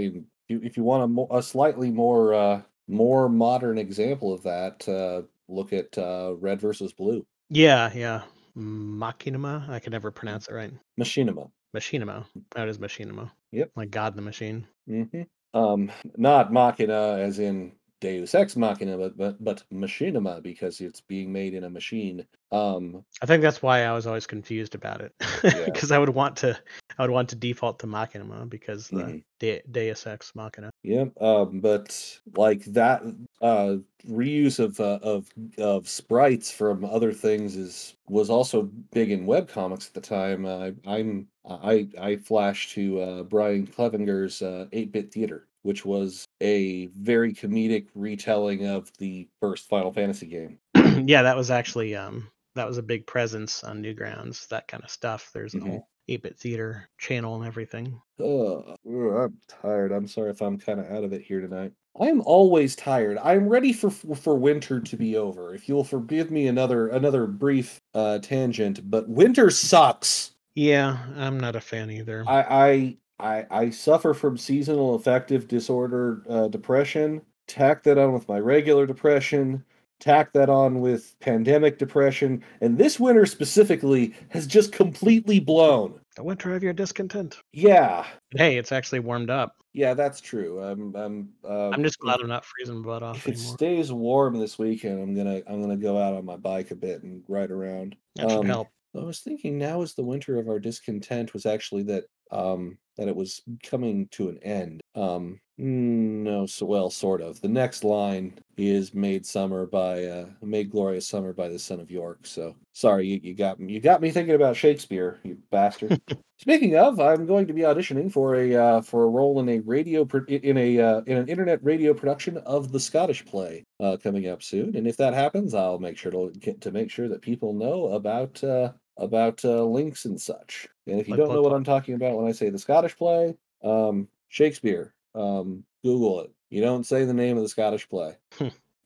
if you want a, mo- a slightly more uh, more modern example of that, uh, look at uh, Red versus Blue, yeah, yeah. Machinima, I can never pronounce it right. Machinima. Machinima. That is Machinima. Yep. Like God the Machine. hmm Um, not Machina as in Deus Ex Machina, but but but Machinima because it's being made in a machine. Um, I think that's why I was always confused about it, Yeah. because I would want to, I would want to default to Machinima because the Mhm. De- Deus Ex Machina. Yep. Um, but like that uh, reuse of uh, of of sprites from other things is was also big in web comics at the time. Uh, I'm I I flash to uh, Brian Clevenger's uh, 8-bit theater, which was a very comedic retelling of the first Final Fantasy game. yeah, that was actually um that was a big presence on Newgrounds. That kind of stuff. There's a Mhm. whole 8-bit theater channel and everything. I'm tired. I'm sorry if I'm kind of out of it here tonight. I am always tired. I'm ready for for winter to be over. If you'll forgive me another another brief uh, tangent, but winter sucks. Yeah, I'm not a fan either. I I I, I suffer from seasonal affective disorder uh, depression. Tack that on with my regular depression. Tack that on with pandemic depression, and this winter specifically has just completely blown. the winter of your discontent. Yeah, Hey, it's actually warmed up. Yeah, that's true. I'm I'm uh, I'm just glad I'm not freezing butt off If it stays warm this weekend, I'm gonna I'm gonna go out on my bike a bit and ride around. That should um, help. I was thinking now is the winter of our discontent was actually that um, that it was coming to an end. Um, mm, no, so well, sort of. The next line is "Made Summer" by uh, "Made Glorious Summer" by the Son of York. So sorry, you, you got me. You got me thinking about Shakespeare, you bastard. Speaking of, I'm going to be auditioning for a uh, for a role in a radio pro- in a uh, in an internet radio production of the Scottish play uh, coming up soon. And if that happens, I'll make sure to get to make sure that people know about uh, about uh, links and such. And if you Plug, don't know what. I'm talking about when I say the Scottish play, um, Shakespeare, um, Google it. You don't say the name of the Scottish play.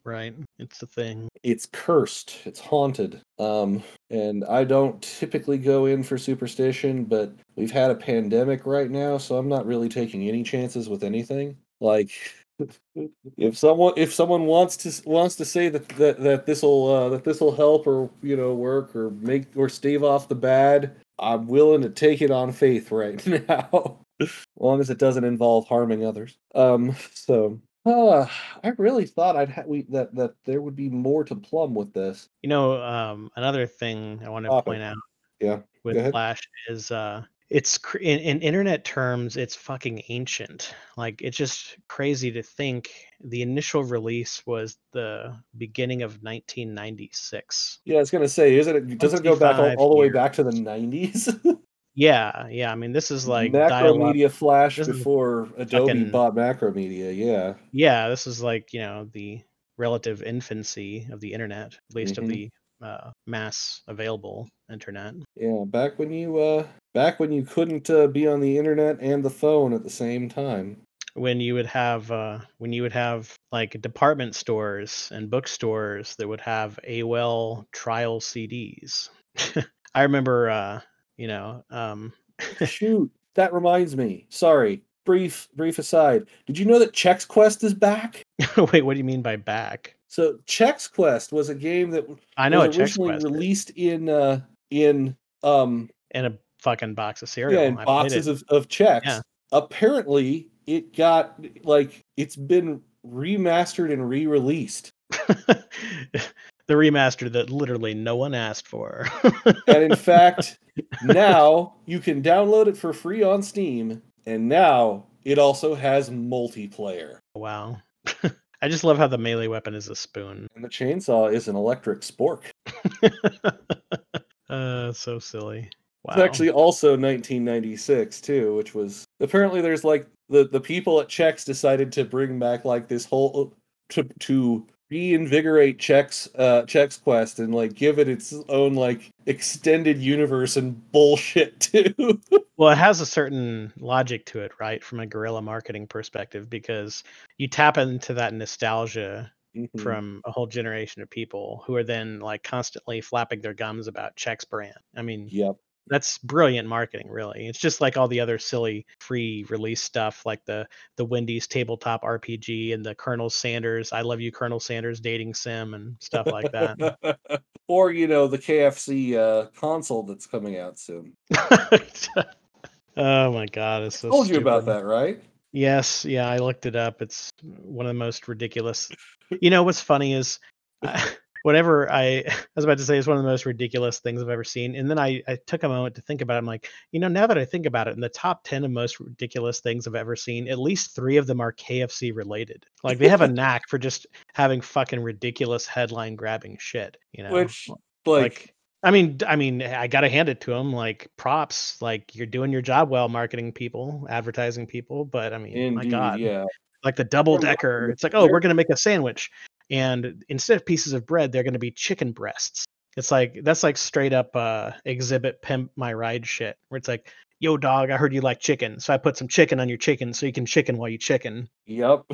Right. It's the thing. It's cursed. It's haunted. Um, and I don't typically go in for superstition, but we've had a pandemic right now, so I'm not really taking any chances with anything. Like, if someone if someone wants to wants to say that that, that this will uh, that this will help or you know work or make or stave off the bad, I'm willing to take it on faith right now, as long as it doesn't involve harming others. Um, so. Uh, I really thought I'd ha- we that that there would be more to plumb with this. You know, um, another thing I want to point out Yeah, with. Flash is uh it's cr- in, in internet terms it's fucking ancient like it's just crazy to think the initial release was the beginning of 1996 Yeah, I was gonna say, isn't it? Doesn't it go back all, all the way back to the nineties? yeah yeah i mean this is like Macromedia Flash before Adobe fucking- bought Macromedia. Yeah, yeah this is like you know the relative infancy of the internet at least Mhm. of the uh, mass available internet yeah. Back when you uh, back when you couldn't uh, be on the internet and the phone at the same time. when you would have uh, when you would have like department stores and bookstores that would have AOL trial CDs. I remember, uh, you know, um, Shoot, that reminds me. Sorry, brief brief aside. Did you know that Chex Quest is back? wait, what do you mean by back? So Chex Quest was a game that I know was originally released in uh, in um, and a fucking box of cereal. yeah, in I boxes of, of Chex. Yeah. Apparently, it got like it's been remastered and re-released. the remaster that literally no one asked for. And in fact, now you can download it for free on Steam, and now it also has multiplayer. wow. I just love how the melee weapon is a spoon. And the chainsaw is an electric spork. uh, so silly. Wow. It's actually also 1996 too, which was apparently there's like the the people at Chex decided to bring back like this whole to to reinvigorate Chex uh Chex Quest and like give it its own like extended universe and bullshit too. Well, it has a certain logic to it, right? From a guerrilla marketing perspective, because you tap into that nostalgia Mhm. from a whole generation of people who are then like constantly flapping their gums about Chex brand. I mean, Yep. That's brilliant marketing, really. It's just like all the other silly free release stuff, like the the Wendy's tabletop RPG and the Colonel Sanders "I Love You, Colonel Sanders" dating sim and stuff like that. or you know the KFC uh console that's coming out soon. oh my god, it's so. Told you about that, right? Yes, yeah, I looked it up. It's one of the most ridiculous. You know what's funny is, uh, whatever I, I was about to say is one of the most ridiculous things I've ever seen, and then I, I took a moment to think about it. I'm like, you know, now that I think about it, in the top ten of most ridiculous things I've ever seen, at least three of them are KFC related. Like they have a knack for just having fucking ridiculous headline grabbing shit. You know, Which like, like I mean, I mean, I gotta hand it to them. Like props, like you're doing your job well, marketing people, advertising people. But I mean, my God, yeah. like the double decker. It's like, oh, we're gonna make a sandwich, and instead of pieces of bread, they're gonna be chicken breasts. It's like that's like straight up uh, exhibit pimp my ride shit, where it's like, yo, dog, I heard you like chicken, so I put some chicken on your chicken, so you can chicken while you chicken. Yep.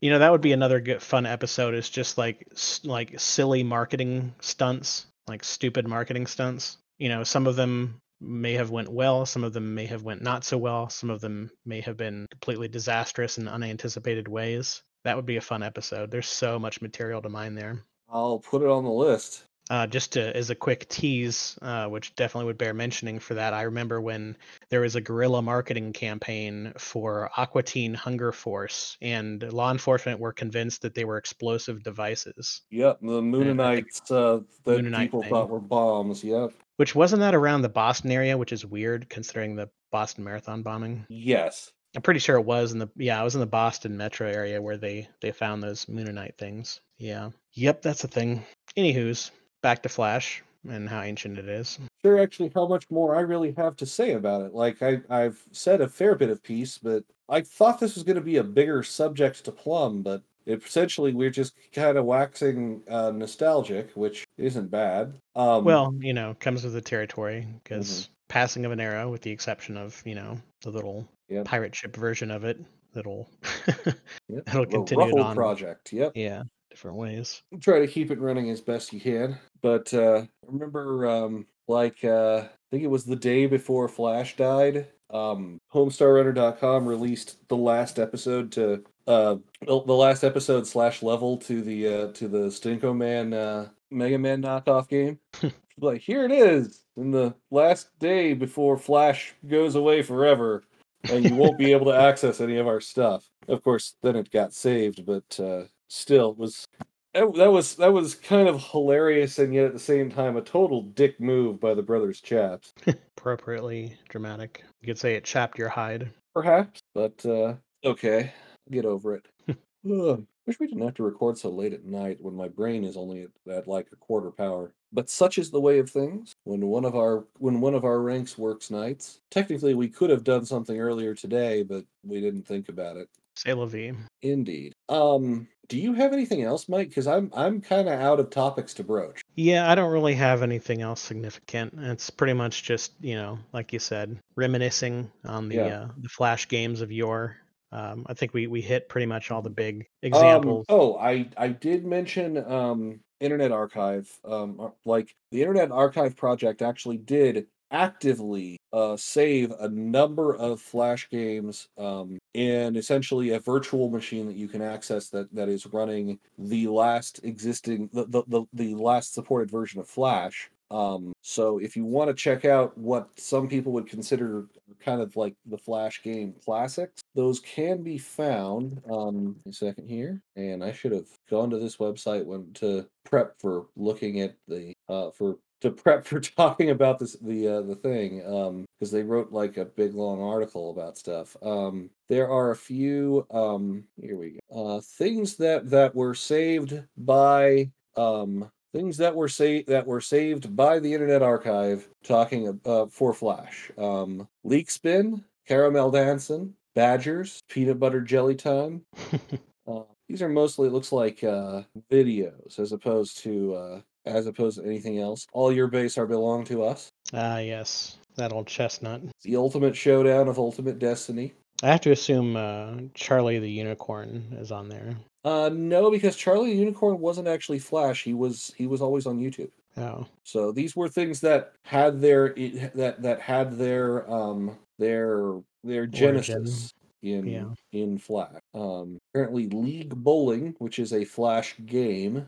You know, that would be another good fun episode. Is just like s- like silly marketing stunts, like stupid marketing stunts. You know, some of them may have went well, some of them may have went not so well, some of them may have been completely disastrous in unanticipated ways. That would be a fun episode. There's so much material to mine there. I'll put it on the list. Uh, just to, as a quick tease, uh, which definitely would bear mentioning for that, I remember when there was a guerrilla marketing campaign for Aqua Teen Hunger Force, and law enforcement were convinced that they were explosive devices. Yep, the Mooninites uh, that Mooninite people thing. thought were bombs. Yep. Which wasn't that around the Boston area, which is weird considering the Boston Marathon bombing. Yes. I'm pretty sure it was in the yeah, I was in the Boston metro area where they they found those Mooninite things. Yeah. Yep, that's a thing. Anywho's back to Flash and how ancient it is. Sure, actually, how much more I really have to say about it. Like I, I've said a fair bit of piece, but I thought this was going to be a bigger subject to plumb. But essentially, we're just kind of waxing uh, nostalgic, which isn't bad. Um, Well, you know, comes with the territory because passing of an era, with the exception of you know the little Yep. pirate ship version of it, that'll yep, that'll continue on. project. Yep. yeah, different ways. try to keep it running as best you can. But uh remember um like uh I think it was the day before Flash died, um homestarrunner.com released the last episode to uh the the last episode slash level to the uh to the Stinkoman uh Mega Man knockoff game. like here it is in the last day before Flash goes away forever and you won't be able to access any of our stuff. Of course, then it got saved, but uh, still was that, was that was kind of hilarious and yet at the same time a total dick move by the brothers Chaps. Appropriately dramatic. You could say it chapped your hide. Perhaps, but uh, okay, get over it. Ugh, wish we didn't have to record so late at night when my brain is only at, at like a quarter power. But such is the way of things. When one of our when one of our ranks works nights, technically we could have done something earlier today, but we didn't think about it. Say la vie. Indeed. Um, do you have anything else, Mike? Because I'm I'm kind of out of topics to broach. Yeah, I don't really have anything else significant. It's pretty much just, you know, like you said, reminiscing on the Yeah. uh, the flash games of yore. Um, I think we we hit pretty much all the big Um, examples. oh, I I did mention um Internet Archive. Um, uh, like the Internet Archive project actually did actively uh save a number of flash games um in essentially a virtual machine that you can access that that is running the last existing the the, the, the last supported version of flash um so if you want to check out what some people would consider kind of like the flash game classics those can be found um a second here and i should have gone to this website when to prep for looking at the uh for to prep for talking about this the uh, the thing um because they wrote like a big long article about stuff. Um there are a few um here we go uh things that that were saved by um things that were saved that were saved by the internet archive talking uh, for flash. Um Leekspin caramel dancing badgers peanut butter jelly time. Uh, these are mostly it looks like uh videos as opposed to uh as opposed to anything else. All your base are belong to us. Ah, yes, that old chestnut. the ultimate showdown of ultimate destiny. I have to assume uh, Charlie the Unicorn is on there. Uh no because charlie the unicorn wasn't actually flash he was he was always on youtube Oh, So these were things that had their that that had their um their their genesis in Yeah. in Flash. Um apparently League Bowling, which is a Flash game,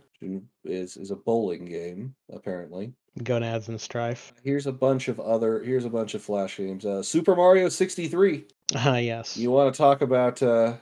is is a bowling game apparently. gonads and strife. Here's a bunch of other here's a bunch of Flash games. Uh Super Mario 63. Ah, yes. You want to talk about uh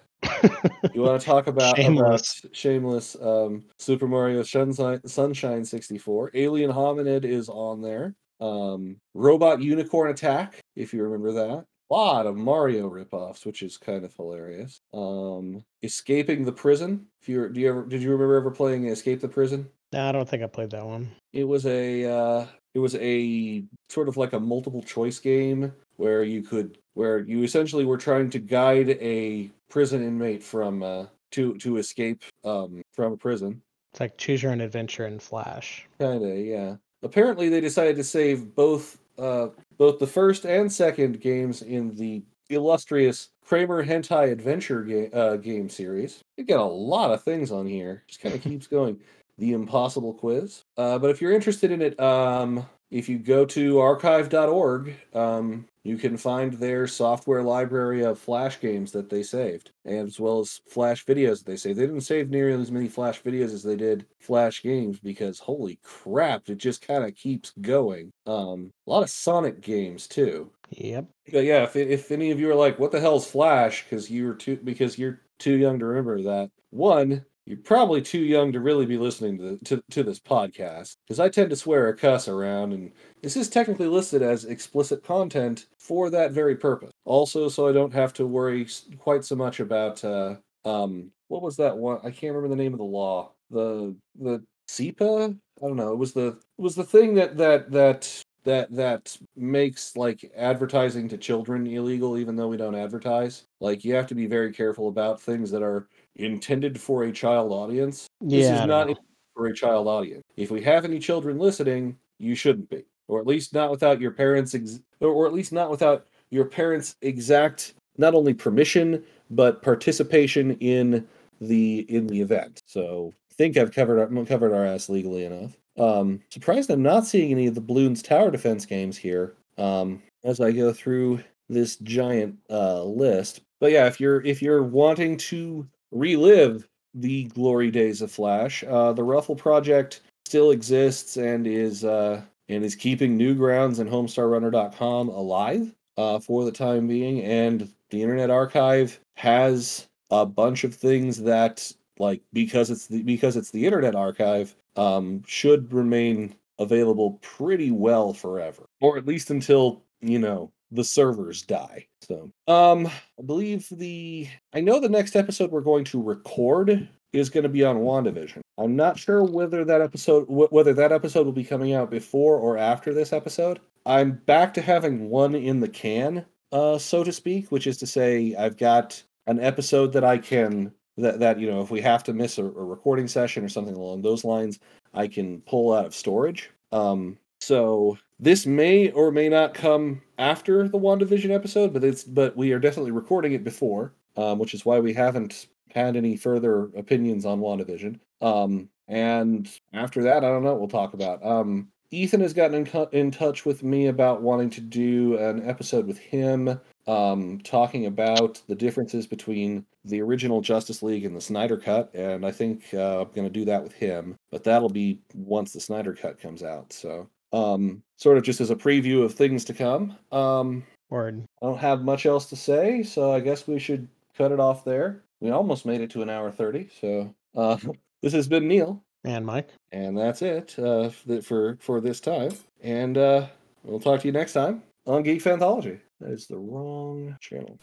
you want to talk about Shameless. about shameless um, Super Mario Sunshine, Sunshine 64. Alien Hominid is on there. Um, Robot Unicorn Attack, if you remember that. A lot of Mario ripoffs, which is kind of hilarious. Um, Escaping the Prison. If you do you ever did you remember ever playing Escape the Prison? No, I don't think I played that one. It was a uh, it was a sort of like a multiple choice game where you could where you essentially were trying to guide a prison inmate from uh, to to escape um, from a prison. It's like choose your own adventure in Flash. Kinda, yeah. Apparently, they decided to save both uh, both the first and second games in the illustrious Kramer Hentai Adventure game uh, game series. You got a lot of things on here. Just kind of keeps going. The Impossible Quiz. Uh, but if you're interested in it, um, if you go to archive.org, um, you can find their software library of Flash games that they saved, as well as Flash videos that they saved. They didn't save nearly as many Flash videos as they did Flash games because holy crap, it just kind of keeps going. Um, a lot of Sonic games too. Yep. But yeah, if if any of you are like, "What the hell's Flash?" because you're too because you're too young to remember that. One, you're probably too young to really be listening to to, to this podcast because I tend to swear a cuss around, and this is technically listed as explicit content for that very purpose. Also, so I don't have to worry quite so much about uh, um, what was that one? I can't remember the name of the law. The the SEPA. I don't know. It was the it was the thing that that that that that makes like advertising to children illegal even though we don't advertise like you have to be very careful about things that are intended for a child audience. Yeah. this is don't for a child audience. If we have any children listening you shouldn't be or at least not without your parents ex- or or at least not without your parents exact not only permission but participation in the in the event. So I think i've covered our, covered our ass legally enough. Um surprised i'm not seeing any of the Bloons tower defense games here um as i go through this giant uh list. But yeah if you're if you're wanting to relive the glory days of flash. Uh the ruffle project still exists and is uh and is keeping newgrounds and homestarrunner.com alive uh for the time being. And the internet archive has a bunch of things that like because it's the because it's the internet archive um should remain available pretty well forever. Or at least until you know the servers die. So um i believe the i know the next episode we're going to record is going to be on wandavision. I'm not sure whether that episode wh- whether that episode will be coming out before or after this episode. I'm back to having one in the can uh so to speak which is to say i've got an episode that i can that that you know if we have to miss a, a recording session or something along those lines i can pull out of storage. Um so this may or may not come after the WandaVision episode, but it's but we are definitely recording it before, um, which is why we haven't had any further opinions on WandaVision. Um, and after that, I don't know what we'll talk about. Um, Ethan has gotten in, in touch with me about wanting to do an episode with him, um, talking about the differences between the original Justice League and the Snyder Cut, and I think uh, I'm going to do that with him. But that'll be once the Snyder Cut comes out. So um sort of just as a preview of things to come um Word. i don't have much else to say so i guess we should cut it off there we almost made it to an hour 30 so uh this has been neil And Mike. and that's it uh for for this time and uh we'll talk to you next time on geek Fanthology. that is the wrong channel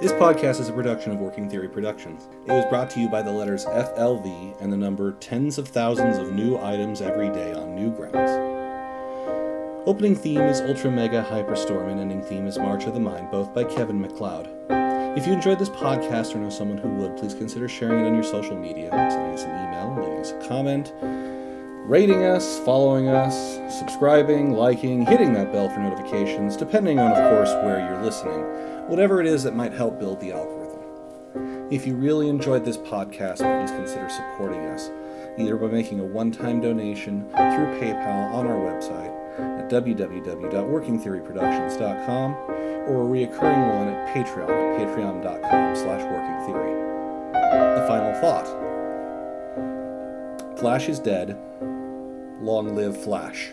this podcast is a production of Working Theory Productions. It was brought to you by the letters FLV and the number tens of thousands of new items every day on Newgrounds. Opening theme is Ultra Mega Hyperstorm and ending theme is March of the Mind, both by Kevin MacLeod. If you enjoyed this podcast or know someone who would, please consider sharing it on your social media, sending us an email, leaving us a comment, rating us, following us, subscribing, liking, hitting that bell for notifications, depending on, of course, where you're listening, whatever it is that might help build the algorithm. If you really enjoyed this podcast, please consider supporting us, either by making a one time donation through PayPal on our website at www.workingtheoryproductions.com or a reoccurring one at Patreon at patreon.com slash workingtheory. A final thought. Flash is dead. Long live Flash.